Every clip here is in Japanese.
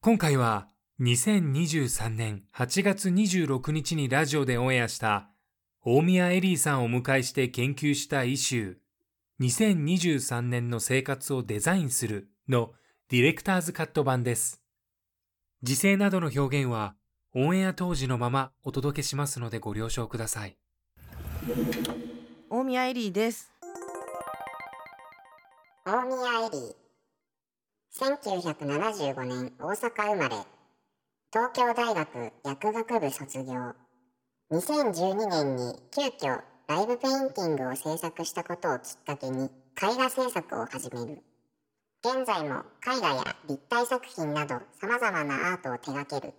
今回は2023年8月26日にラジオでオンエアした大宮エリーさんをお迎えして研究したイシュー2023年の生活をデザインするのディレクターズカット版です。時勢などの表現はオンエア当時のままお届けしますのでご了承ください。大宮エリーです。大宮エリー1975年大阪生まれ東京大学薬学部卒業2012年に急遽ライブペインティングを制作したことをきっかけに絵画制作を始める現在も絵画や立体作品など様々なアートを手掛ける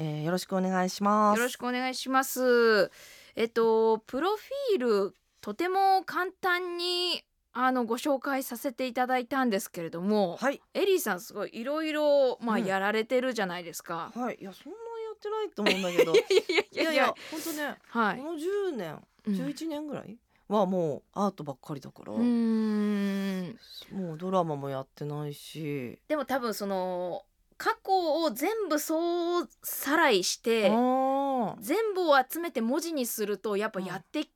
えー、よろしくお願いします。よろしくお願いします。えっとプロフィールとても簡単にあのご紹介させていただいたんですけれども、はい。エリーさんすごいいろいろまあうん。やられてるじゃないですか。はい、いやそんなやってないと思うんだけど。いやいやいいや。いややいや、本当ね、はい。この10年、うん。11年ぐらいはもうアートばっかりだから、うーん。もうドラマもやってないし、でも多分その過去を全部そうさらいしてあ全部を集めて文字にするとやっぱやって、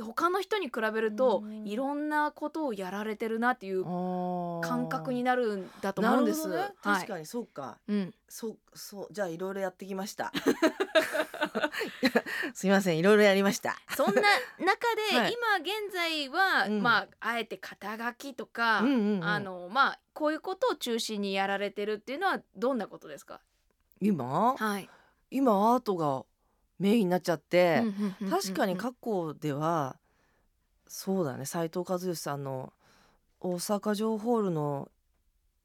他の人に比べるとうんいろんなことをやられてるなっていうあ感覚になるんだとな思うんです。ね。はい。確かにそうか。うん。そうそうじゃあいろいろやってきました。すみませんいろいろやりました。そんな中で、はい今現在は、うんまああえて肩書きとか、うんうんうんあのまあこういうことを中心にやられてるっていうのはどんなことですか？今？はい。今アートがメインになっちゃって。うんうんうんうん確かに過去ではそうだね斉藤和義さんの大阪城ホールの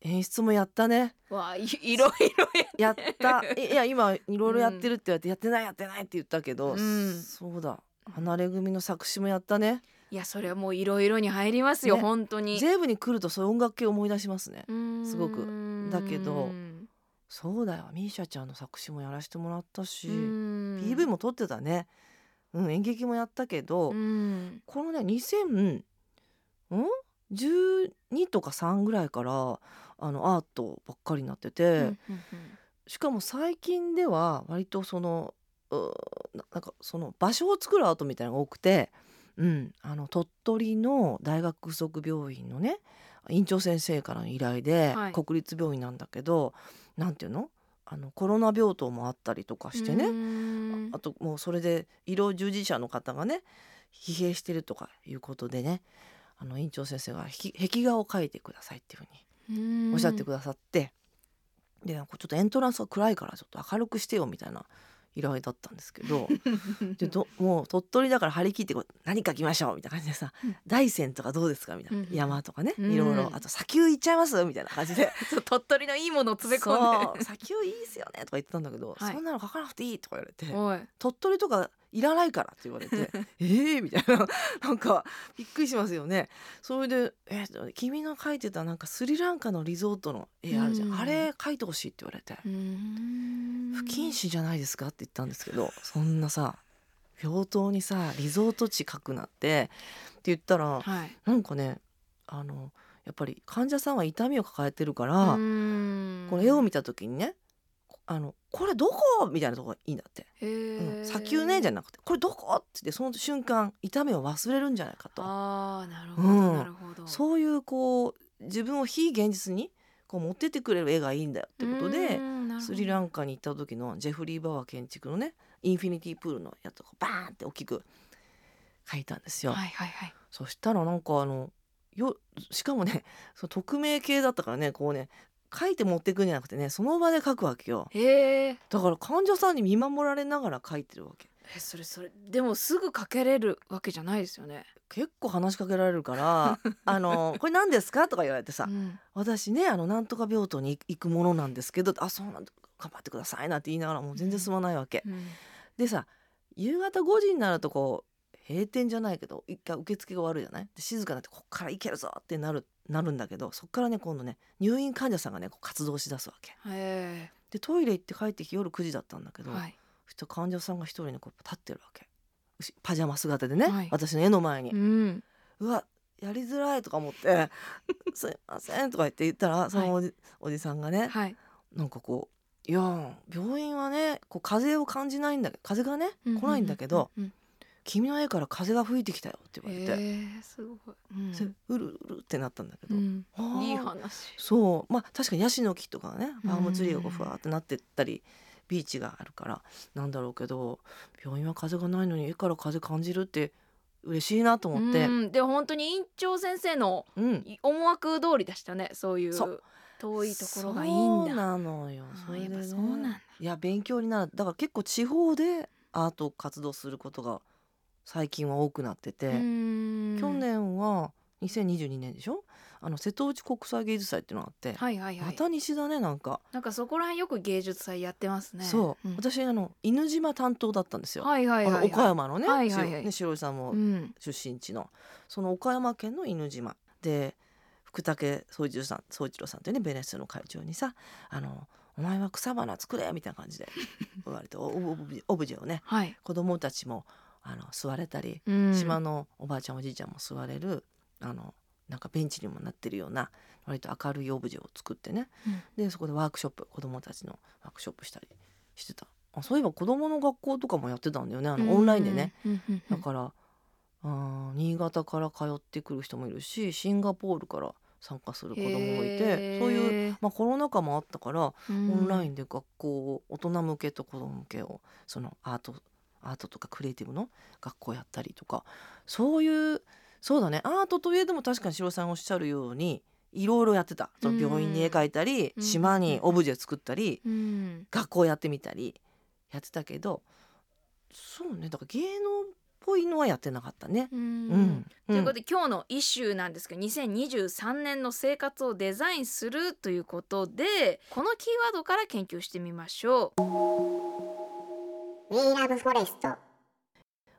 演出もやったね。わあいいろいろややった。いいや今いろいろやってるって言われて、やってないやってないって言ったけど、うん。そうだ。離れ組の作詞もやったね。いやそれはもういろいろに入りますよ、ね。本当に。全部に来るとそういう音楽系を思い出しますね。すすごく。だけどそうだよ。ミーシャちゃんの作詞もやらせてもらったし、PV も撮ってたね、うん、演劇もやったけど、うん。このね2012とか3ぐらいからあのアートばっかりになってて、しかも最近では割とそのななんかその場所を作るアートみたいなのが多くて、うん、あの鳥取の大学附属病院のね院長先生からの依頼で、はい。国立病院なんだけどなんていうの？あのコロナ病棟もあったりとかしてね、うん。あともうそれで医療従事者の方がね疲弊してるとかいうことでねあの院長先生が壁壁画を描いてくださいっていうふうにおっしゃってくださって、でちょっとエントランスが暗いからちょっと明るくしてよみたいな依頼だったんですけど でどもう鳥取だから張り切ってこう何描きましょうみたいな感じでさ、うん。大山とかどうですかみたいな、うん山とかね、うん。いろいろ。あと砂丘行っちゃいますみたいな感じで。鳥取のいいものを詰め込んそう砂丘いいですよねとか言ってたんだけど、はい。そんなの描かなくていいとか言われて鳥取とかいらないからって言われて ええみたいな。なんかびっくりしますよね。それで、えー君の描いてたなんかスリランカのリゾートの絵あるじゃん、うん。あれ描いてほしいって言われて、うん。不謹慎じゃないですかって言ったんですけどそんなさ病棟にさリゾート地描くなってって言ったらはい。なんかねあのやっぱり患者さんは痛みを抱えてるから、うん。この絵を見た時にねあのこれどこ？みたいなとこがいいんだって。うん、砂丘ねじゃなくて。これどこ？って言ってその瞬間痛みを忘れるんじゃないかと。ああなるほど、うん。なるほど。そういうこう自分を非現実にこう持ってってくれる絵がいいんだよってことでスリランカに行った時のジェフリー・バワー建築のねインフィニティプールのやつをバーンって大きく書いたんですよ。はいはいはい。そしたらなんかあのよしかもねその匿名系だったからねこうね書いて持ってくんじゃなくてねその場で書くわけよ。へえ。だから患者さんに見守られながら書いてるわけ。えそれそれでもすぐかけれるわけじゃないですよね、結構話しかけられるから「あのこれ何ですか?」とか言われてさうん「私ねあのなんとか病棟に行くものなんですけどあそうなんだ頑張ってください」なんて言いながらもう全然進まないわけ。うん。でさ夕方5時になるとこう閉店じゃないけど一回受付が終わるじゃない？で静かになってこっから行けるぞってなるなるんだけどそっからね今度ね入院患者さんがねこう活動しだすわけ。へでトイレ行って帰ってきて夜9時だったんだけど、えはい。そしたら患者さんが一人ねこう立ってるわけ。パジャマ姿でね、はい。私の絵の前に、うん。うわやりづらいとか思って「すいません」とか言って言ったらそのおじ,、おじさんがねはい。なんかこう「いや病院はねこう風を感じないんだけど風がね来ないんだけど、うんうん君の絵から風が吹いてきたよ」ってうん言われて、へえすごい、うん。それうるうるってなったんだけど、うん。いい話。そう。まあ確かにヤシの木とかねうん。パームツリーがふわーってなってったりビーチがあるからなんだろうけど病院は風がないのに絵から風感じるって嬉しいなと思って、うん。で本当に院長先生のうん、思惑通りでしたねそういう。遠いところがいいんだ。そうなのよそれで、ね、やっぱそうなんだ。いや勉強になる。だから結構地方でアート活動することが最近は多くなってて、去去年は2022年でしょ？あの瀬戸内国際芸術祭っていうのがあって、はいはいはい。また西だねなんか、なんかそこら辺よく芸術祭やってますね。そう、ん。私あの犬島担当だったんですよ、はいはいはいはい。岡山のね,、はいはいはい。ね白井さんもうん。出身地の。その岡山県の犬島。で福武総一郎さん総一郎さんというねベネッセの会長にさ「あのお前は草花作れ」みたいな感じで言われてオブジェをねはい、子供たちもあの座れたり、うん。島のおばあちゃんおじいちゃんも座れるあのなんかベンチにもなってるような割と明るいオブジェを作ってね。うん。でそこでワークショップ子供たちのワークショップしたりしてた。あそういえば子供の学校とかもやってたんだよねあのオンラインでね。うんうんうん。だからあー新潟から通ってくる人もいるしシンガポールから参加する子供もいてそういう、う、まあ、コロナ禍もあったから、うん。オンラインで学校を大人向けと子供向けをそのアートアートとかクリエイティブの学校やったりとかそういうそうだね。アートといえども確かに城さんおっしゃるようにいろいろやってた。その病院に絵描いたり、うん。島にオブジェ作ったり、うん。学校やってみたりやってたけどそうね。だから芸能っぽいのはやってなかったね。うん。うん。ということで、今日のイシューなんですけど2023年の生活をデザインするということでこのキーワードから研究してみましょう We Love Forest.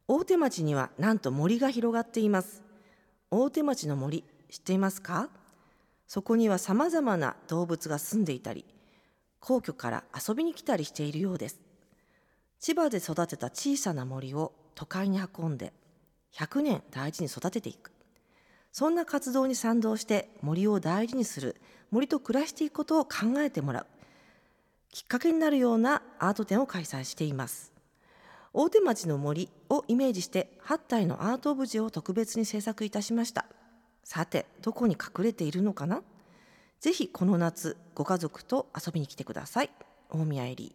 大手町にはなんと森が広がっています。大手町の森知っていますか？そこには様々な動物が住んでいたり皇居から遊びに来たりしているようです。千葉で育てた小さな森を都会に運んで100年大事に育てていく。そんな活動に賛同して森を大事にする森と暮らしていくことを考えてもらうきっかけになるようなアート展を開催しています。大手町の森をイメージして8体のアートオブジェを特別に制作いたしました。さてどこに隠れているのかな？ぜひこの夏ご家族と遊びに来てください。大宮エリ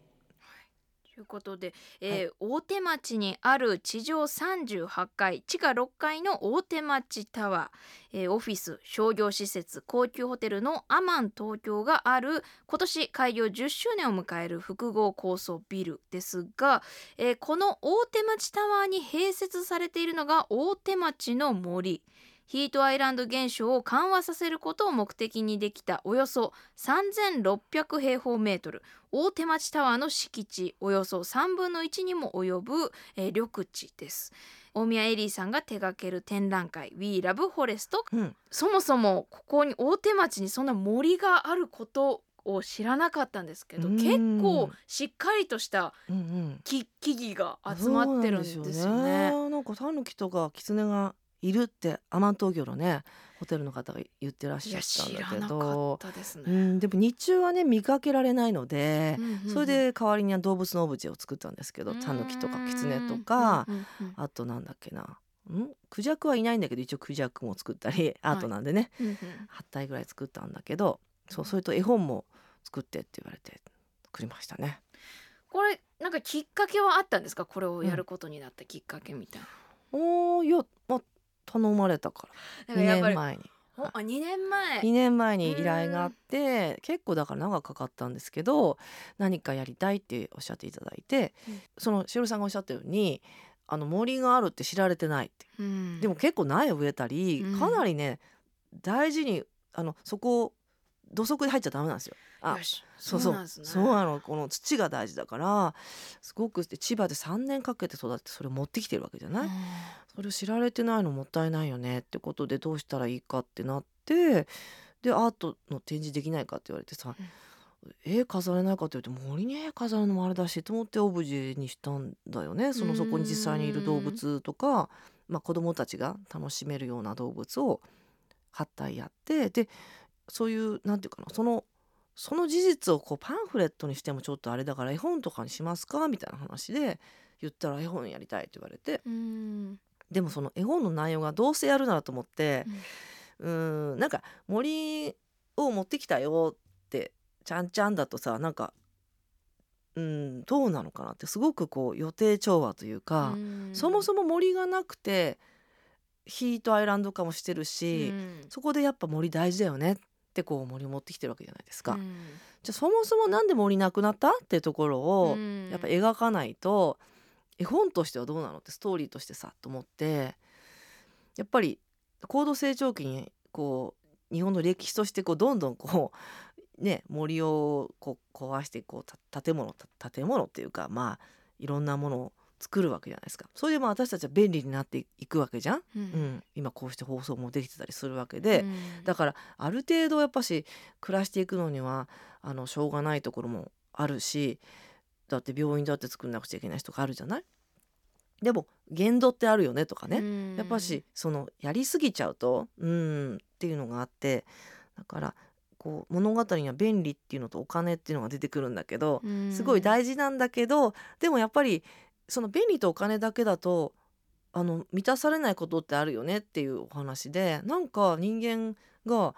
ということで、えー大手町にある地上38階地下6階の大手町タワー、えーオフィス商業施設高級ホテルのアマン東京がある今年開業10周年を迎える複合高層ビルですが、えーこの大手町タワーに併設されているのが大手町の森ヒートアイランド現象を緩和させることを目的にできたおよそ3600平方メートル。大手町タワーの敷地およそ3分の1にも及ぶ、えー緑地です。大宮エリーさんが手掛ける展覧会 We Love Forest ー、うん、そもそもここに大手町にそんな森があることを知らなかったんですけどうん。結構しっかりとしたうんうん。木木々が集まってるんですよね。なんよね。なんかタヌキとかキツネがいるってアマン東京のねホテルの方が言ってらっしゃったん知だけど。ですね。うん、でも日中はね見かけられないので、うんうんうん。それで代わりには動物のオブジェを作ったんですけどタヌキとかキツネとか、うんうんうんあとなんだっけな。ん？クジャクはいないんだけど一応クジャクも作ったりアートなんでね、うんうん。8体ぐらい作ったんだけどそうそれと絵本も作ってって言われて作りましたね。これなんかきっかけはあったんですか？これをやることになったきっかけみたいな。おーいや、まあ、頼まれたから。2なんかやっぱり年前に。ほあ2年前？2年前に依頼があって結構だから長くかかったんですけど何かやりたいっておっしゃっていただいて、うん。そのしおりさんがおっしゃったようにあの森があるって知られてないって、うん。でも結構苗を植えたり、うん。かなりね大事にあのそこを土足で入っちゃダメなんですよ。あそうそう。そうなの。この土が大事だからすごく千葉で3年かけて育ってそれを持ってきてるわけじゃない、それを知られてないのもったいないよねってことでどうしたらいいかってなってでアートの展示できないかって言われてさ、絵飾れないかって言われて森に絵飾るのもあれだしと思ってオブジェにしたんだよね。そのそこに実際にいる動物とか、まあ、子供たちが楽しめるような動物を8体やってでそういうなんていうかなそのその事実をこうパンフレットにしてもちょっとあれだから絵本とかにしますかみたいな話で言ったら絵本やりたいって言われて。うんでもその絵本の内容がどうせやるならと思ってうーんなんか森を持ってきたよってちゃんちゃんだとさなんかうんどうなのかなってすごくこう予定調和というか、そもそも森がなくてヒートアイランド化もしてるし、うん。そこでやっぱ森大事だよねってこう森を持ってきてるわけじゃないですか。うん。じゃあそもそもなんで森なくなったっていうところをうん。やっぱ描かないと絵本としてはどうなのってストーリーとしてさと思って。やっぱり高度成長期にこう日本の歴史としてこうどんどんこう ね森をこう壊してこうた建物た建物っていうかまあいろんなものを作るわけじゃないですか。それでまあ私たちは便利になっていくわけじゃん。ううんん、今こうして放送もできてたりするわけで、うん。だからある程度やっぱし暮らしていくのにはあのしょうがないところもあるしだって病院だって作んなくちゃいけない人があるじゃないでも限度ってあるよねとかね、うん。やっぱしそのやりすぎちゃうとうんっていうのがあってだからこう物語には便利っていうのとお金っていうのが出てくるんだけど、うん。すごい大事なんだけどでもやっぱりその便利とお金だけだとあの満たされないことってあるよねっていうお話でなんか人間が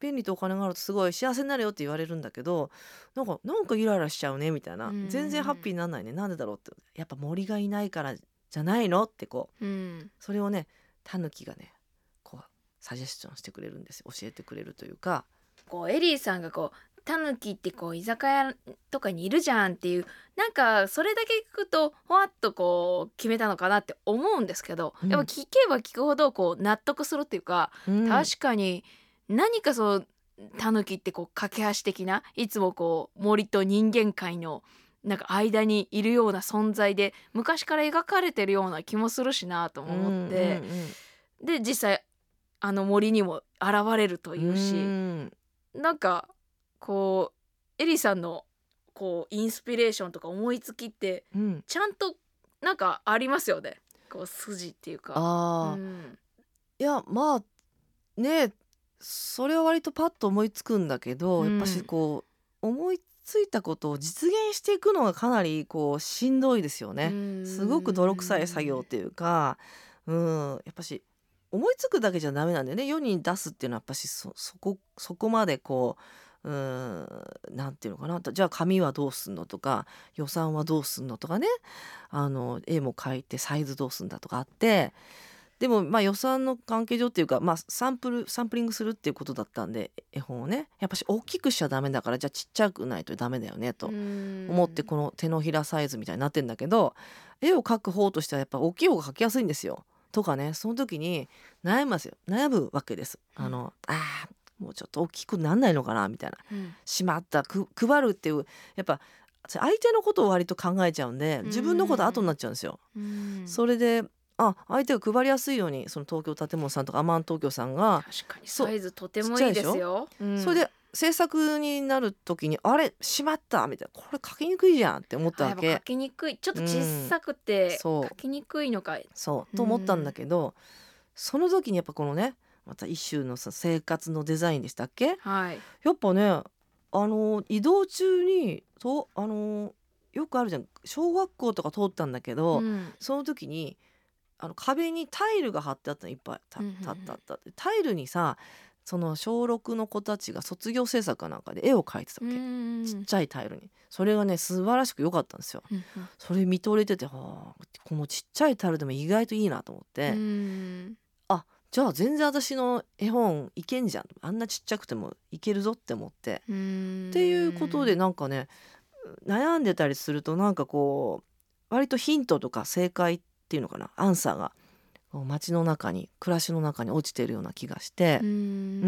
便利とお金があるとすごい幸せになるよって言われるんだけどなんかなんかイライラしちゃうねみたいな。うん。全然ハッピーにならないね。なんでだろうって。やっぱ森がいないからじゃないのってこう。うん。それをねタヌキがねこうサジェスチョンしてくれるんですよ。教えてくれるというか。こうエリーさんがこうタヌキってこう居酒屋とかにいるじゃんっていう。なんかそれだけ聞くとほわっとこう決めたのかなって思うんですけど、うん。やっぱ聞けば聞くほどこう納得するっていうか、うん。確かに何かそうタヌキってこう架け橋的ないつもこう森と人間界のなんか間にいるような存在で昔から描かれてるような気もするしなとも思って、で実際あの森にも現れるというし。うんなんかこうエリさんのこうインスピレーションとか思いつきってうんちゃんとなんかありますよねこう筋っていうか。あーうんいやまあねそれは割とパッと思いつくんだけど、うん。やっぱしこう思いついたことを実現していくのがかなりこうしんどいですよね。すごく泥臭い作業っていうか、うん、やっぱし思いつくだけじゃダメなんだよね。世に出すっていうのはやっぱしそそこそこまでこううん。なんていうのかな。じゃあ紙はどうすんのとか予算はどうすんのとかね。あの絵も描いてサイズどうすんだとかあってでもまあ予算の関係上っていうか、まあ、サンプルサンプリングするっていうことだったんで絵本をねやっぱし大きくしちゃダメだからじゃあちっちゃくないとダメだよねと。思思ってこの手のひらサイズみたいになってんだけど絵を描く方としてはやっぱ大きい方が描きやすいんですよ。とかねその時に悩みますよ悩むわけです。あの、あーもうちょっと大きくなんないのかなみたいなしまったく配るっていうやっぱ相手のことを割と考えちゃうんで自分のこと後になっちゃうんですよ。それであ相手が配りやすいようにその東京建物さんとかアマン東京さんが、確かにサイズとてもいいですよ。うん。それで制作になる時にあれしまったみたいなこれ書きにくいじゃんって思ったわけ。書。きにくい。ちょっと小さくてそう。書きにくいのか。そうと思ったんだけど、その時にやっぱこのねまた一種のさ生活のデザインでしたっけ？はい。やっぱねあの移動中にとあのよくあるじゃん。小学校とか通ったんだけど、うん。その時にあの壁にタイルが貼ってあったのいっぱいったあった。ってタイルにさその小6の子たちが卒業制作かなんかで絵を描いてたわけ、うんちっちゃいタイルに。それがね素晴らしく良かったんですよ。うんそれ見とれててはあこのちっちゃいタイルでも意外といいなと思って、うん。じゃあ全然私の絵本いけんじゃん。あんなちっちゃくてもいけるぞって思って。うん。っていうことでなんかね悩んでたりするとなんかこう割とヒントとか正解っていうのかな？アンサーが。街の中に暮らしの中に落ちてるような気がして、うん。う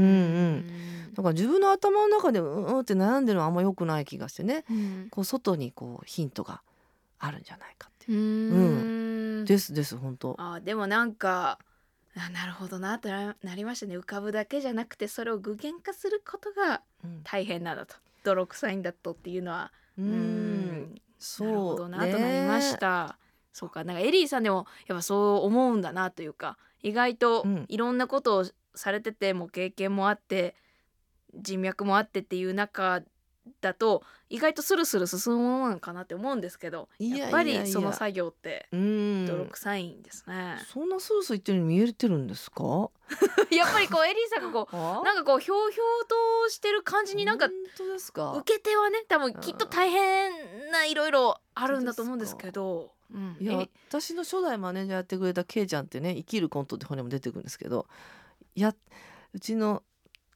んだから自分の頭の中でうんうんって悩んでるのはあんま良くない気がしてね。うん。こう外にこうヒントがあるんじゃないかっていう。うん。ですです本当。あでもなんかあなるほどなとななりましたね。浮かぶだけじゃなくてそれを具現化することがうん。大変なんだと。泥臭いんだとっていうのは。ううん。そなるほうどなとなりました。そうか。なんかエリーさんでもやっぱそう思うんだなというか意外とうん。いろんなことをされててもう経験もあって人脈もあってっていう中だと意外とスルスル進むものなのかなって思うんですけどいやっぱりその作業ってうん。泥臭いんですね。そんなスースー言ってるに見えてるんですか？やっぱりこうエリーさんがこう あなんかこうひょうひょうとしてる感じになんか本当ですか？受け手はね多分きっと大変ないろいろあるんだと思うんですけど。うん。いやえ私の初代マネージャーやってくれたケイちゃんってね生きるコントって本にも出てくるんですけどやうちの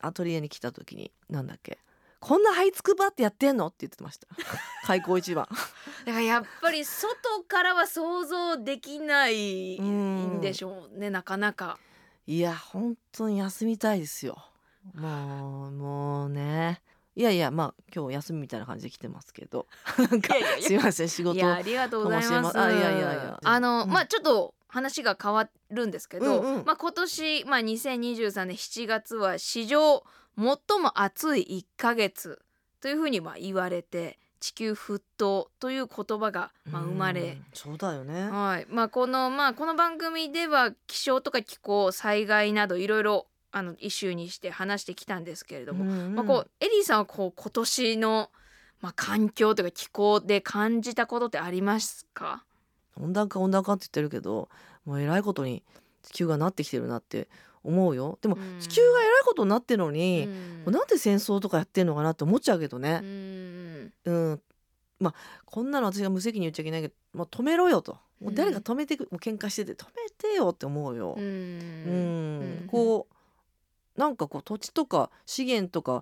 アトリエに来た時になんだっけこんな這いつくばってやってんの？って言ってました。開口一番。だからやっぱり外からは想像できないんでしょうねなかなか。いや本当に休みたいですよ。もうもうね。いやいやまあ今日休みみたいな感じで来てますけど。なんかすいません仕事いやありがとうござい。ます。あいやいやいや。あの、うん。まあちょっと話が変わるんですけど、うんうん。まあ今年まあ2023年7月は史上最も暑い1ヶ月というふうにまあ言われて地球沸騰という言葉がまあ生まれうんそうだよね。はい、まあこのまあこの番組では気象とか気候災害などいろいろあのイシューにして話してきたんですけれども、うんうん。まあこうエリーさんはこう今年のまあ環境というか気候で感じたことってありますか？温暖化温暖化って言ってるけどもうえらいことに地球がなってきてるなって思うよ。でもうん。地球がえらいことになってるのに、うん。なんで戦争とかやってんのかなって思っちゃうけどうね、んうん。まあこんなの私が無責任に言っちゃいけないけど、まあ、止めろよと。もう誰か止めてく、もう喧嘩してて止めてよって思うよ。ううん。ん。こうなんかこう土地とか資源とか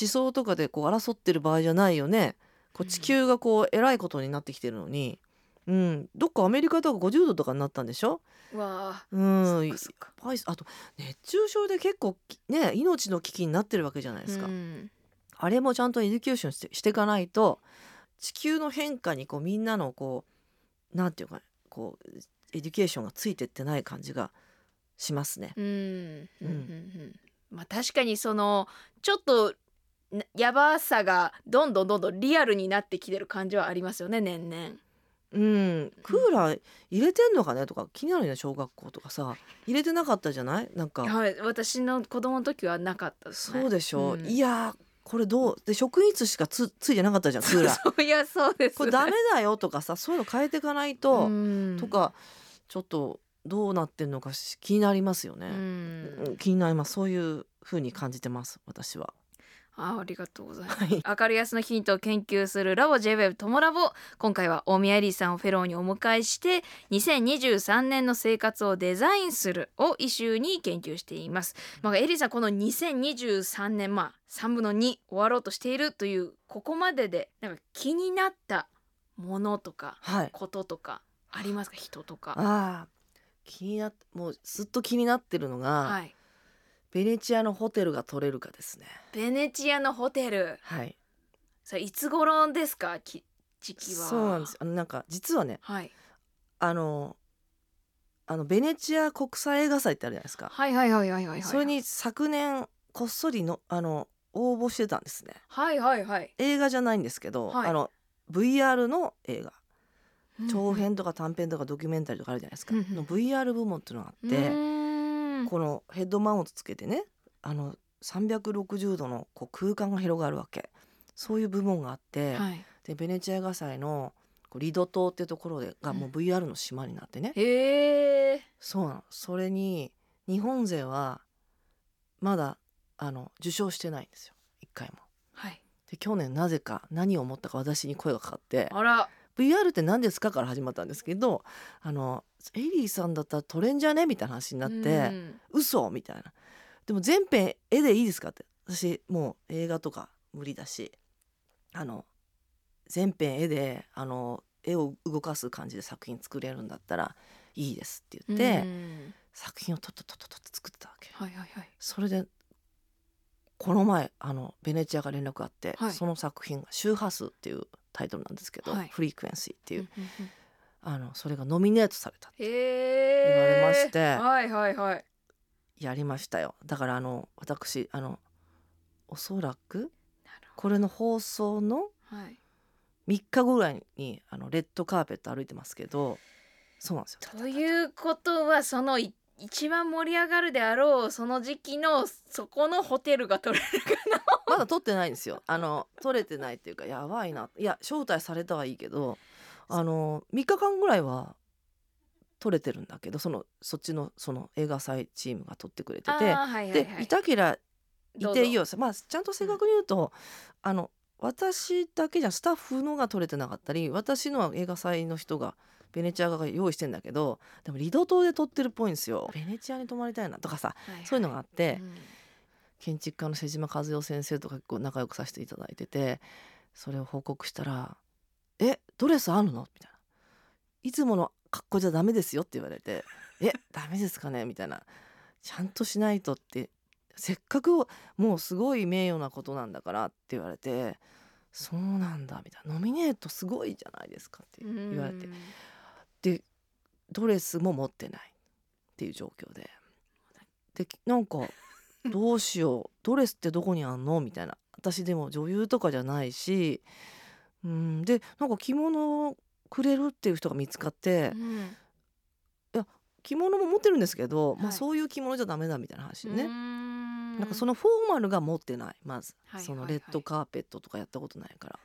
思想とかでこう争ってる場合じゃないよね。こううん。地球がこうえらいことになってきてるのに、うん、どっかアメリカとか50度とかになったんでしょ？わあ、うん、そっいかそっか。ぱいあと熱中症で結構きね命の危機になってるわけじゃないですか、うん。あれもちゃんと education してしていかないと地球の変化にこうみんなのこうなんていうかこうeducation がついてってない感じがしますね。うん。うん。まあ確かにそのちょっとなやばさがどんどんどんどんリアルになってきてる感じはありますよね年々。うん、クーラー入れてんのかね？とか気になるよね小学校とかさ。入れてなかったじゃない？なんか。はい、私の子供の時はなかったね。そうでしょ、うん。いやーこれどう？で職員室しかつついてなかったじゃん クーラー。そういやそうです。これダメだよとかさそういうの変えていかないと、うん。とかちょっとどうなってんのかし気になりますようね、んうん。気になります。そういう風に感じてます私はあありがとうございます。はい。明るい安のヒントを研究するラボ JWEB トモラボ。今回は大宮エリーさんをフェローにお迎えして2023年の生活をデザインするをイシューに研究しています、まあ、エリーさんこの2023年まあ3分の2終わろうとしているというここまででなんか気になったものとかはい。こととかありますか？人とか。ああ気になもうずっと気になってるのが、はいベネチアのホテルが取れるかですね。ベネチアのホテル。はい。それいつ頃ですかき時期は？そうなんですあのなんか実はねはい。あのあのベネチア国際映画祭ってあるじゃないですか、はいはいはいはいはいはい。それに昨年こっそりのあの応募してたんですね。はいはいはい。映画じゃないんですけど、はい。あの VR の映画。長編とか短編とかドキュメンタリーとかあるじゃないですか、うんうん。の VR 部門っていうのがあって、てこのヘッドマウントつけてねあの360度のこう空間が広がるわけ。そういう部門があって、はい、でベネチア映画祭のリド島っていうところでがもう VR の島になってね、へえそうなの。それに日本勢はまだあの受賞してないんですよ。一回も。はい。で去年なぜか何を思ったか私に声がかかって VR って何ですかから始まったんですけどあのエリーさんだったら撮れんじゃねみたいな話になって、うん。嘘みたいな。でも全編絵でいいですかって。私もう映画とか無理だしあの全編絵であの絵を動かす感じで作品作れるんだったらいいですって言って、うん。作品をとっととっとと作ってたわけはいはいはいそれでこの前あのベネチアが連絡があって、はいその作品が「周波数」っていうタイトルなんですけど「はいフリークエンシー」っていう、うんうんうんあのそれがノミネートされたへえ言われまして。はいはいはい。やりましたよ。だからあの私あのおそらくこれの放送のほどはい。3日後ぐらいにあのレッドカーペット歩いてますけどそうなんですよ。ということはそのい一番盛り上がるであろうその時期のそこのホテルが取れるか まだ撮ってないんですよ。あの撮れてないっていうかやばいな。いや招待されたはいいけどあの3日間ぐらいは撮れてるんだけどそのそっちのその映画祭チームが撮ってくれてて、はいはいではい。いたけりゃいていいよ。まあちゃんと正確に言うと、あの私だけじゃスタッフのが撮れてなかったり私のは映画祭の人がベネチアが用意してんだけどでもリド島で撮ってるっぽいんですよ。ベネチアに泊まりたいなとかさはいはい。そういうのがあって、うん。建築家の瀬島和代先生とか結構仲良くさせていただいててそれを報告したら「えドレスあるの?」みたいな「いつもの格好じゃダメですよ」って言われて「えダメですかね?」みたいな「ちゃんとしないと」って。せっかくもうすごい名誉なことなんだからって言われて「そうなんだ」みたいな「ノミネートすごいじゃないですか」って言われて。うん。でドレスも持ってない。っていう状況で。でなんかどうしよう。ドレスってどこにあんの？みたいな。私でも女優とかじゃないしうん。でなんか着物をくれるっていう人が見つかってうん。着物も持ってるんですけど、まあ、はいそういう着物じゃダメだみたいな話でね、なんかそのフォーマルが持ってないまず、はいそのはい。はいレッドカーペットとかやったことないから、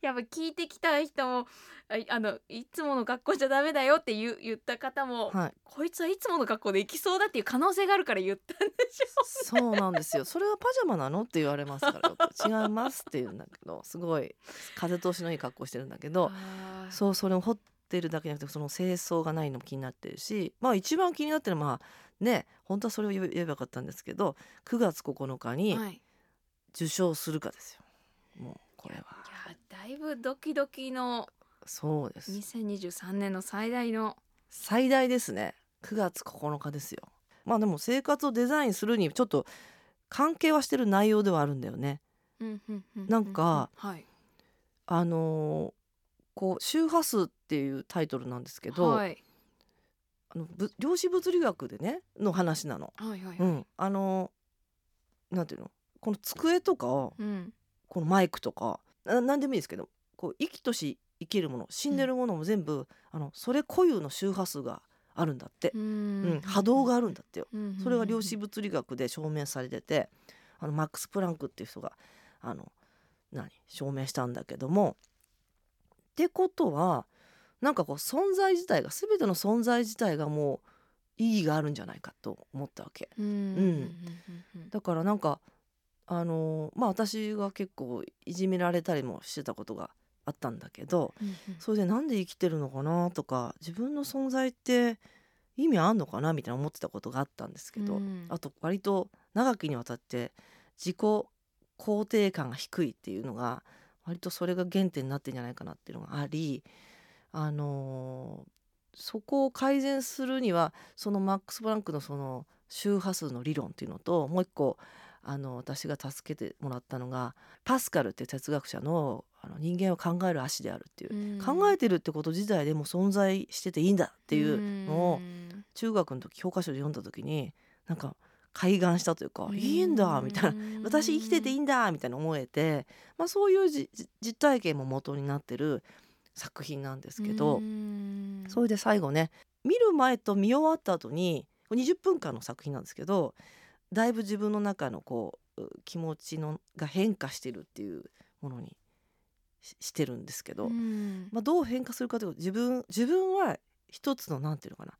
やっぱ聞いてきた人もああのいつもの格好じゃダメだよって言う言った方も、はい。こいつはいつもの格好で行きそうだっていう可能性があるから言ったんでしょ。そうなんですよ。それはパジャマなのって言われますから、違いますって言うんだけど、すごい風通しのいい格好してるんだけど、そうそれを掘ってるだけじゃなくて、その清掃がないのも気になってるし、まあ一番気になってるのはまあね、本当はそれを言えばよかったんですけど、9月9日にはい、い受賞するかですよ。もうこれは。やだいぶドキドキのそうです。2023年の最大の最大ですね。9月9日ですよ。まあでも生活をデザインするにちょっと関係はしてる内容ではあるんだよね。なんかはいあのーこう周波数っていうタイトルなんですけど、はいあのぶ量子物理学でねの話なの。はいはい、うん、あのーなんていうの？この机とかうんこのマイクとかな何でもいいですけどこう生きとし生きるもの死んでるものも全部、あのそれ固有の周波数があるんだって、ううん。ん。波動があるんだってよ。うん。それが量子物理学で証明されててあのマックス・プランクっていう人があの何証明したんだけども。ってことはなんかこう存在自体が全ての存在自体がもう意義があるんじゃないかと思ったわけ。うん。うん。うん。だからなんかあのまあ私が結構いじめられたりもしてたことがあったんだけどうんうん。それでなんで生きてるのかなとか自分の存在って意味あんのかなみたいな思ってたことがあったんですけど、うん。あと割と長きにわたって自己肯定感が低いっていうのが割とそれが原点になってんじゃないかなっていうのがありあのーそこを改善するにはそのマックス・プランクのその周波数の理論っていうのともう一個あの私が助けてもらったのがパスカルっていう哲学者のあの人間は考える足であるっていう、うん。考えてるってこと自体でも存在してていいんだっていうのをん。中学の時教科書で読んだ時になんか開眼したというか、いいんだみたいな私生きてていいんだみたいな思えて、まあ、そういう実体験も元になってる作品なんですけど、うん。それで最後ね見る前と見終わった後に20分間の作品なんですけどだいぶ自分の中のこうう気持ちのが変化してるっていうものにししてるんですけど、うんまあ、どう変化するかというと自分自分は一つのなんていうのかな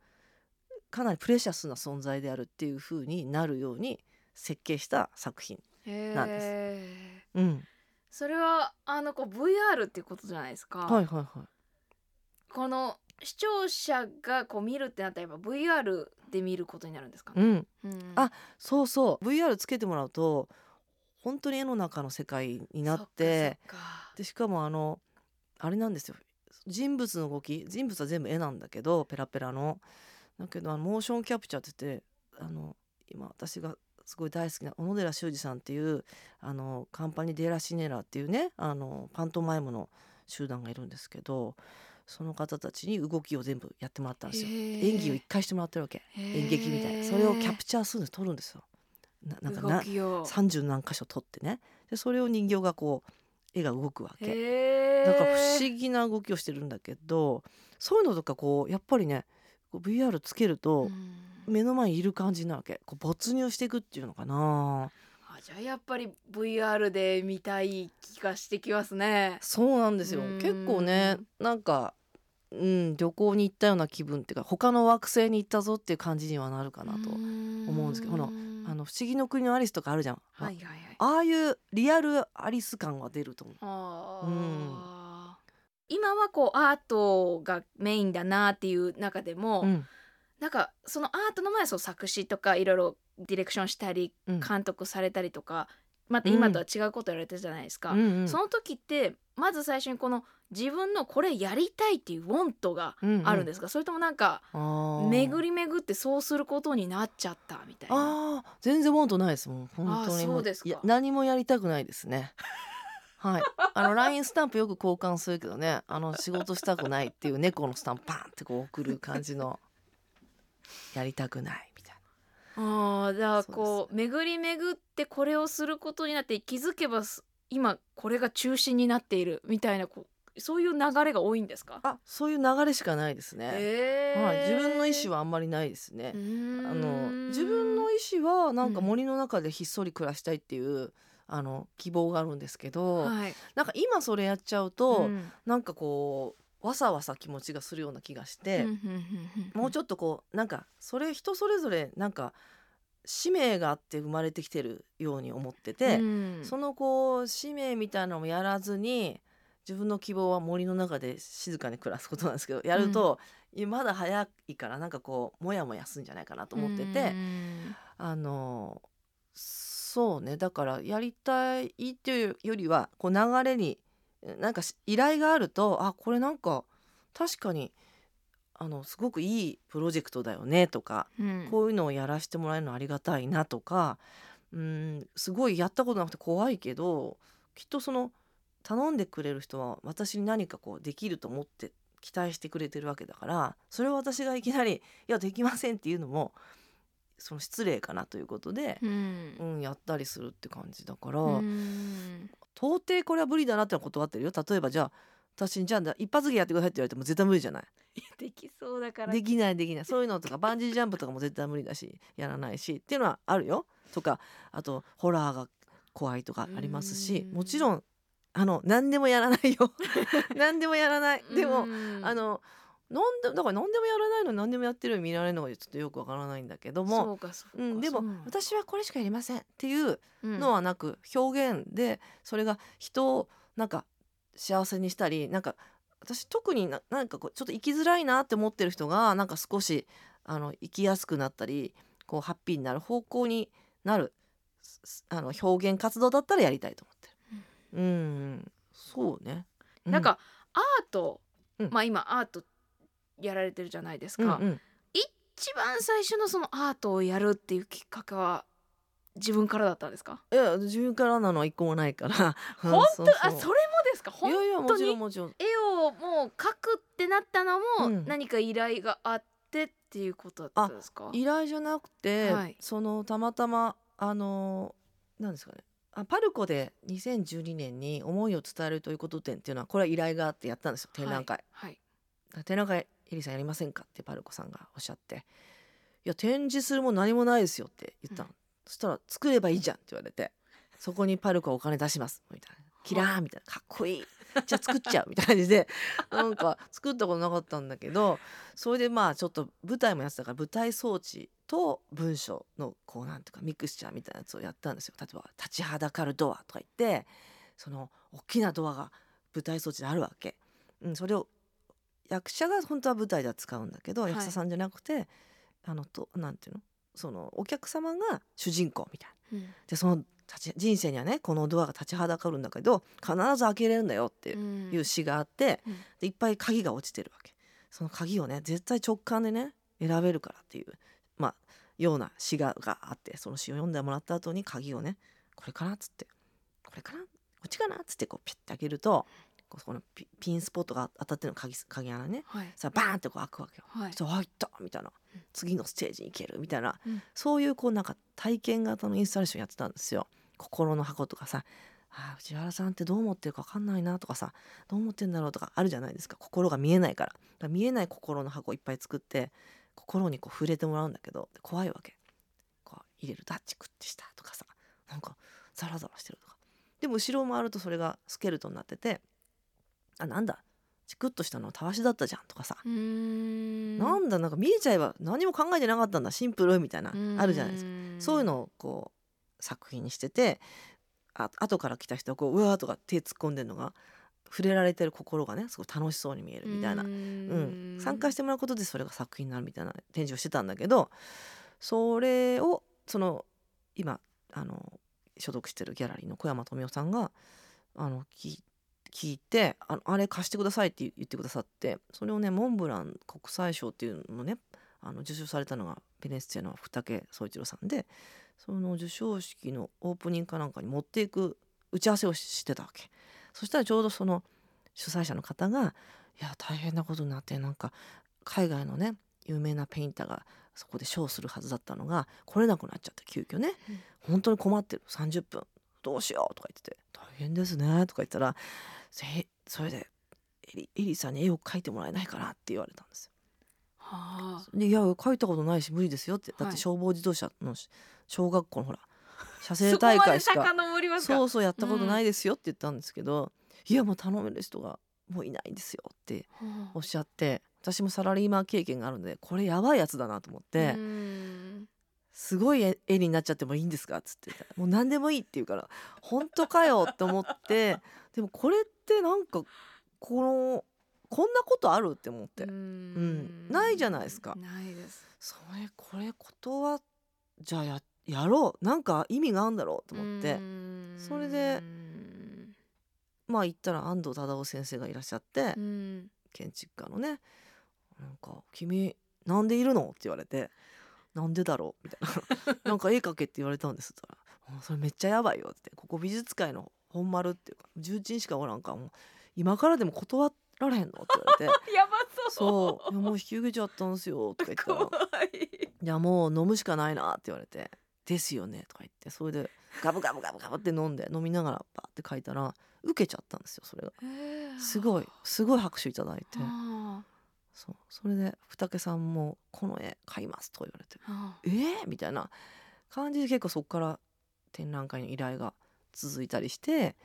かなりプレシャスな存在であるっていう風になるように設計した作品。なんですうん、それはあのこう VR っていうことじゃないですか、はいはいはい。この視聴者がこう見るってなったらやっぱ VR で見ることになるんですか、うん、うん。あそうそう。VR つけてもらうと本当に絵の中の世界になってそっかそっか。でしかもあのあれなんですよ。人物の動き人物は全部絵なんだけどペラペラの。だけどあのモーションキャプチャーって言ってあの今私がすごい大好きな小野寺修二さんっていうあのカンパニ・デラシネラっていうねあのパントマイムの集団がいるんですけどその方たちに動きを全部やってもらったんですよ。演技を一回してもらってるわけ。演劇みたいな。それをキャプチャーするんです撮るんですよ。ななんか動なきを。30何箇所撮ってね。でそれを人形がこう絵が動くわけ。へー。だから不思議な動きをしてるんだけどそういうのとかこうやっぱりね VR つけるとうん。目の前にいる感じなわけ。こう没入していくっていうのかな。あじゃあやっぱり VR で見たい気がしてきますね。そうなんですよ。うん。結構ねなんか、うん、旅行に行ったような気分っていうか他の惑星に行ったぞっていう感じにはなるかなと、思思うんですけどほらあの「不思議の国のアリス」とかあるじゃん、はいはいはい。ああいうリアルアリス感は出ると思う。うん。今はこうアートがメインだなっていう中でも、うんなんかそのアートの前はそう作詞とかいろいろディレクションしたりうん。監督されたりとか、また今とは違うことやられてるじゃないですか、うん。うんその時ってまず最初にこの自分のこれやりたいっていうウォントがあるんですか、それともなんか巡りり巡ってそうすることになっちゃったみたいな。あー。全然 want ないですもん本当にもあーそうですか。いや何もやりたくないですね。はい。あの LINE スタンプよく交換するけどねあの仕事したくないっていう猫のスタンプパンってこう送る感じのやりたくないみたいああじゃあこう巡り巡ってこれをすることになって気づけばす今これが中心になっているみたいなこうそういう流れが多いんですか？なあそういう流れしかないですね、へー。はい、自分の意思はあんまりないですね。あの自分の意思はなんか森の中でひっそり暮らしたいっていう、あの希望があるんですけど、はい。なんか今それやっちゃうと、うん。なんかこうわさわさ気持ちがするような気がして、もうちょっとこうなんかそれ人それぞれなんか使命があって生まれてきてるように思ってて、うん。そのこう使命みたいなのもやらずに自分の希望は森の中で静かに暮らすことなんですけどやると、いやまだ早いからなんかこうモヤモヤするんじゃないかなと思ってて、うんあのそうね。だからやりたいっていうよりはこう流れになんかし依頼があるとあこれなんか確かにあのすごくいいプロジェクトだよねとか、うん。こういうのをやらせてもらえるのありがたいなとかうんすごいやったことなくて怖いけどきっとその頼んでくれる人は私に何かこうできると思って期待してくれてるわけだからそれを私がいきなり「いやできません」っていうのもその失礼かなということで、うん。うん、やったりするって感じだから、うん到底これは無理だなってのは断ってるよ。例えばじゃあ私にじゃあ一発芸やってくださいって言われても絶対無理じゃない。できそうだから。できないできない。そういうのとかバンジージャンプとかも絶対無理だしやらないしっていうのはあるよ。とかあとホラーが怖いとかありますしうん。もちろんあの何でもやらないよ。何でもやらない。でも、うん。あのなんでだから何でもやらないのに何でもやってるように見られるのがちょっとよくわからないんだけども。そうん、でも私はこれしかやりませんっていううんのはなく、表現でそれが人をなんか幸せにしたりなんか私特にななんかこうちょっと生きづらいなって思ってる人がなんか少しあの生きやすくなったりこうハッピーになる方向になるすあの表現活動だったらやりたいと思ってる。うん、そうね。うなんかアート、うん。まあ今アートやられてるじゃないですか、うんうん。一番最初のそのアートをやるっていうきっかけは自分からだったんですか？いや自分からなのは一個もないから。本当、あそれもですか？い本やいやもちろ当に？んもちろん。絵をもう描くってなったのもうん。何か依頼があってっていうことだったんですか、依頼じゃなくて、はい。そのたまたまあのなんですかね。あパルコで2012年に「思いを伝えるということ展」っていうのはこれは依頼があってやったんですよ。展覧会、はい、展覧会エリさんやりませんか？ってパルコさんがおっしゃって「いや展示するもの何もないですよ」って言ったの、うん。そしたら「作ればいいじゃん」って言われて「そこにパルコはお金出します」みたいな「キラーン」みたいな「かっこいい」じゃあ作っちゃうみたいな感じでなんか作ったことなかったんだけどそれでまあちょっと舞台もやってたから舞台装置と文章のこうなんていうかミクスチャーみたいなやつをやったんですよ。例えば「立ちはだかるドア」とか言ってその大きなドアが舞台装置であるわけ。うん、それを役者が本当は舞台では使うんだけど、はい、役者さんじゃなくてあのとなんていうの？そのお客様が主人公みたいな。うん、でその人生にはねこのドアが立ちはだかるんだけど必ず開けれるんだよっていう詩があって、うん、でいっぱい鍵が落ちてるわけ。その鍵をね絶対直感でね選べるからっていうまあような詩ががあってその詩を読んでもらった後に鍵をねこれかなっつってこれかなこっちかなっつってこうピッて開けるとこのピンスポットが当たってるの鍵鍵穴ね、はい、さバーンってこう開くわけよ。はい、そう入ったみたいな、うん、次のステージに行ける。みたいな、うん、そういうこうなんか体験型のインスタレーションやってたんですよ。心の箱とかさ。あ藤原さんってどう思ってるか分かんないなとかさ。どう思ってんだろうとかあるじゃないですか。心が見えないから。から見えない心の箱いっぱい作って心にこう触れてもらうんだけど怖いわけ。こう入れるとあっチクってしたとかさ。なんかザラザラしてるとか。でも後ろを回るとそれがスケルトンになっててあなんだ。チクッとしたのはたわしだったじゃんとかさ。なんだなんか見えちゃえば何も考えてなかったんだ。シンプルみたいなあるじゃないですか。そういうのをこう作品にしててあ後から来た人はこううわーとか手突っ込んでるのが触れられてる心がねすごい楽しそうに見えるみたいな、うん、参加してもらうことでそれが作品になるみたいな展示をしてたんだけどそれをその今あの所属してるギャラリーの小山富夫さんがあの聞聞いてああれ貸してくださいって言ってくださってそれをねモンブラン国際賞っていうのねあの受賞されたのがベネッセの二竹宗一郎さんでその授賞式のオープニングかなんかに持っていく打ち合わせをしてたわけ。そしたらちょうどその主催者の方が「いや大変なことになってなんか海外のね有名なペインターがそこでショーするはずだったのが来れなくなっちゃって急遽ね、うん、本当に困ってる。30分。どうしようとか言ってて「大変ですね」とか言ったらそれでエリエリさんに絵を描いてもらえないかな？って言われたんですよ。はあ、でいや描いたことないし無理ですよって。だって消防自動車の小学校のほら 写生大会しかそうそうやったことないですよって言ったんですけど、うん、いやもう頼める人がもういないんですよっておっしゃって、私もサラリーマン経験があるのでこれやばいやつだなと思って。すごい絵になっちゃってもいいんですか?」っつって「もう何でもいい」って言うから「本当かよ」って思ってでもこれってなんかこのこんなことあるって思って。うん。ないじゃないですか。ないです。それこれ断じゃあややろう。なんか意味があるんだろうと思って。それでまあ行ったら安藤忠雄先生がいらっしゃって建築家のねなんか「君なんでいるの?」って言われて「なんでだろう?」みたいな「なんか絵描け」って言われたんです。って言ったら「それめっちゃやばいよ」って「ここ美術界の本丸っていうか重鎮しかおらんかもう今からでも断られへんの?」って言われて。やばそう。そう。もう引き受けちゃったんですよ」とか言ったら「い。やもう飲むしかないな」って言われて「ですよね」とか言って。それでガブガブガブガブって飲んで飲みながらバーって書いたら受けちゃったんですよそれが。すごいすごい拍手いただいて。そう。それで二竹さんも「この絵買います」と言われて「えー?」みたいな感じで結構そこから展覧会の依頼が続いたりして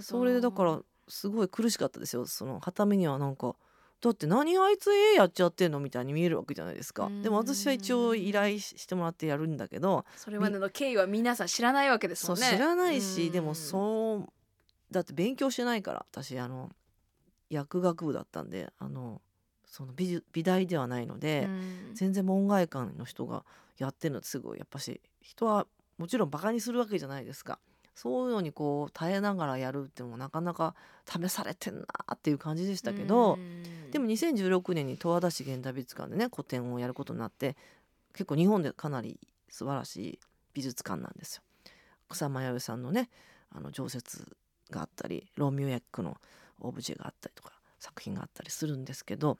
それでだからすごい苦しかったですよ。その旗目にはなんかだって何あいつ絵やっちゃってんの？みたいに見えるわけじゃないですか。でも私は一応依頼してもらってやるんだけどそれまでの経緯は皆さん知らないわけですもんね。知らないしでもそうだって勉強してないから私あの薬学部だったんであのその美美大ではないので全然門外漢の人がやってるのってすごいやっぱし人はもちろんバカにするわけじゃないですか。そういうのにこう耐えながらやるっていうのもなかなか試されてんなっていう感じでしたけどでも2016年に十和田市現代美術館でね個展をやることになって結構日本でかなり素晴らしい美術館なんですよ。草間彌生さんのねあの常設があったりロミオ役のオブジェがあったりとか作品があったりするんですけど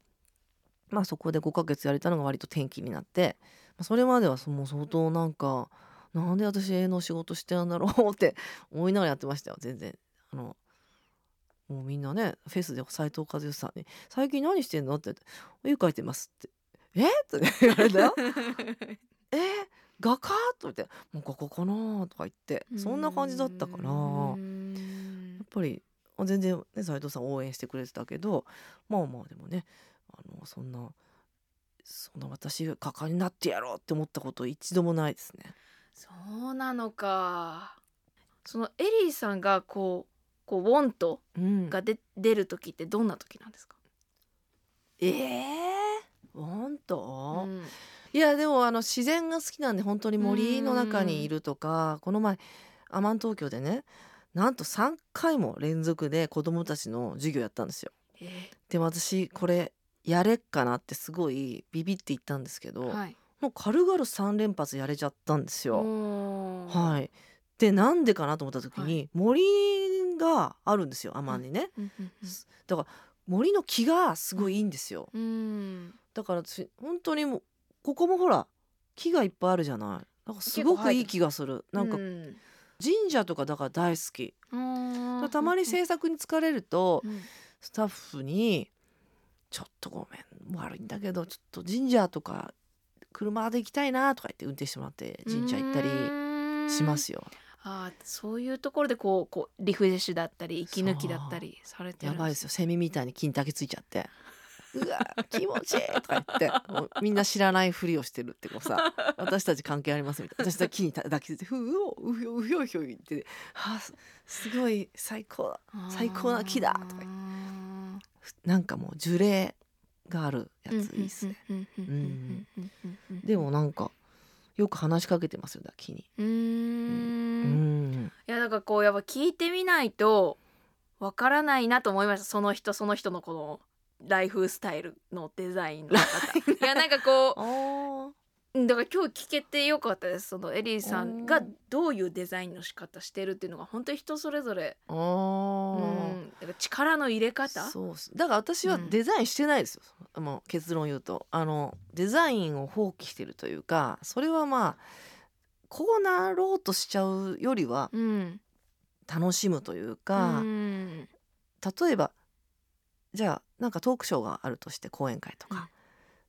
まあそこで5ヶ月やれたのが割と転機になってそれまではもう相当なんかなんで私絵の仕事してるんだろうって 思いながらやってましたよ全然あのもうみんなねフェスで斎藤和義さんに「最近何してんの?」って「絵描いてます」って「え？っ?」って言われたよ。え？画家？と言って「もうここかな」とか言ってそんな感じだったからやっぱり全然ね斉藤さん応援してくれてたけどまあまあでもねあのそんなそんな私が画家になってやろうって思ったこと一度もないですね。そうなのか。そのエリーさんがこうこうウォントうん、がで出る時ってどんな時なんですか、ええー、本当、うん。いやでもあの自然が好きなんで本当に森の中にいるとかこの前アマン東京でねなんと3回も連続で子供たちの授業やったんですよ。えでも私これやれっかなってすごいビビって言ったんですけど、ーはいもう軽々3連発やれちゃったんですよ。はい、でなんでかなと思った時に、は森があるんですよアマンにね。うんうん森の木がすごいいいんですよ。だから私本当にもうここもほら木がいっぱいあるじゃない。なんかすごくいい気がする。なんかうん神社とかだから大好き。うんたまに制作に疲れるとうんスタッフに「ちょっとごめん悪いんだけどちょっと神社とか車で行きたいな」とか言って運転してもらって神社行ったりしますよ。あーそういうところでこうこうリフレッシュだったり息抜きだったりされてるやばいですよ。セミみたいに金竹ついちゃって。うわ気持ちいいとか言って。もうみんな知らないふりをしてるってこうさ。私たち関係ありますみたいな。私たち木に抱きついてふうおうひょうひょうひょう言って。はあすすごい最高だ。最高な木だとか言って。なんかもう樹齢があるやついいっすね。うんでもなんかよく話しかけてますよだ木に。うーうん。んいやだからこうやっぱ聞いてみないとわからないなと思いましたその人その人のこのライフスタイルのデザインの方。いやなんかこあうだから今日聞けてよかったです。そのエリーさんがどういうデザインの仕方してるっていうのが本当に人それぞれ。あうーんだから力の入れ方。そうだから私はうん。デザインしてないですよ、もう結論言うと。あのデザインを放棄してるというかそれはまあこうなろうとしちゃうよりはうん。楽しむといううか、ん。例えばじゃあなんかトークショーがあるとして講演会とか、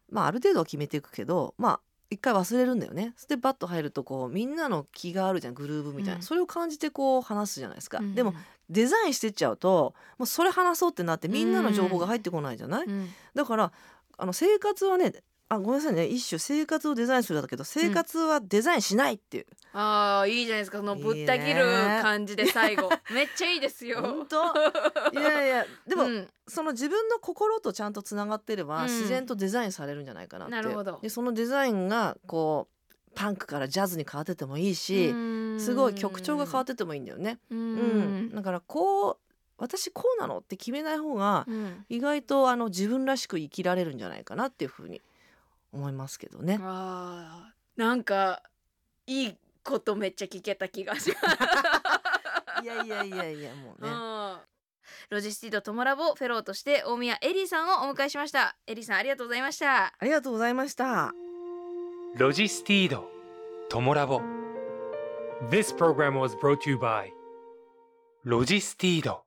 うん。まあある程度は決めていくけどまあ一回忘れるんだよね。そしてバッと入るとこうみんなの気があるじゃん。グルーブみたいな、うん。それを感じてこう話すじゃないですか、うんでもデザインしてっちゃうともうそれ話そうってなってみんなの情報が入ってこないじゃない、うん。だからあの生活はねあごめんなさいね。一種生活をデザインするだけど生活はデザインしないっていう、ああいいじゃないですか。そのぶった切る感じで最後。めっちゃいいですよ。本当？いやいやでも、うん。その自分の心とちゃんとつながってれば、うん。自然とデザインされるんじゃないかなって。なるほど。でそのデザインがこうパンクからジャズに変わっててもいいし、すごい曲調が変わっててもいいんだよね。ううん。ん。だからこう私こうなのって決めない方がうん。意外とあの自分らしく生きられるんじゃないかなっていうふうに思いますけどね。あー。なんかいいことめっちゃ聞けた気がします。いやいやいやいやもうね。うん。ロジスティードトモラボフェローとして大宮エリーさんをお迎えしました。エリーさんありがとうございました。ありがとうございました。ロジスティードトモラボ。This program was brought to you by ロジスティード